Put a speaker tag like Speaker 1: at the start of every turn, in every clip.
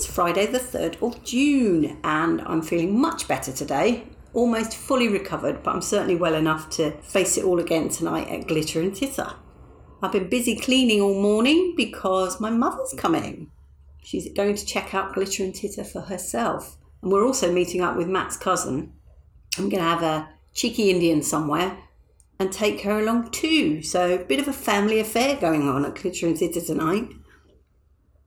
Speaker 1: It's Friday, the 3rd of June, and I'm feeling much better today. Almost fully recovered, but I'm certainly well enough to face it all again tonight at Glitter and Titter. I've been busy cleaning all morning because my mother's coming. She's going to check out Glitter and Titter for herself. And we're also meeting up with Matt's cousin. I'm going to have a cheeky Indian somewhere and take her along too. So, a bit of a family affair going on at Glitter and Titter tonight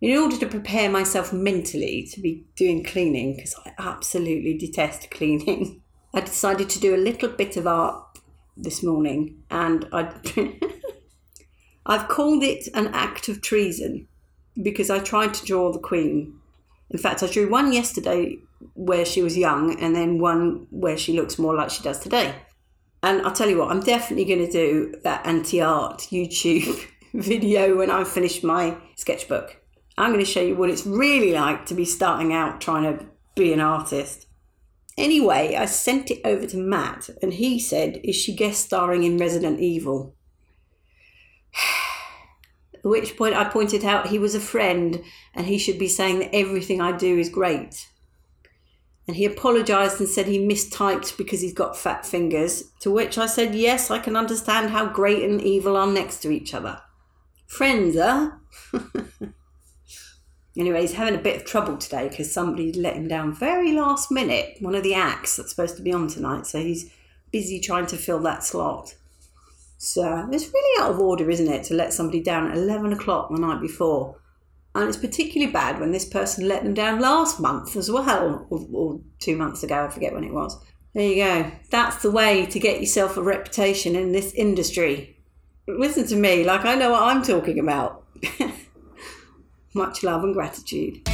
Speaker 1: in order to prepare myself mentally to be doing cleaning, because I absolutely detest cleaning, I decided to do a little bit of art this morning and I I've called it an act of treason because I tried to draw the Queen. In fact, I drew one yesterday where she was young and then one where she looks more like she does today. And I'll tell you what, I'm definitely going to do that anti art YouTube video when I've finished my sketchbook I'm going to show you what it's really like to be starting out trying to be an artist. Anyway, I sent it over to Matt and he said, Is she guest starring in Resident Evil? At which point I pointed out he was a friend and he should be saying that everything I do is great. And he apologised and said he mistyped because he's got fat fingers. To which I said, Yes, I can understand how great and evil are next to each other. Friends, huh? Anyway, he's having a bit of trouble today because somebody let him down very last minute. One of the acts that's supposed to be on tonight, so he's busy trying to fill that slot. So it's really out of order, isn't it, to let somebody down at 11 o'clock the night before? And it's particularly bad when this person let them down last month as well, or, or two months ago, I forget when it was. There you go. That's the way to get yourself a reputation in this industry. Listen to me, like I know what I'm talking about. Much love and gratitude.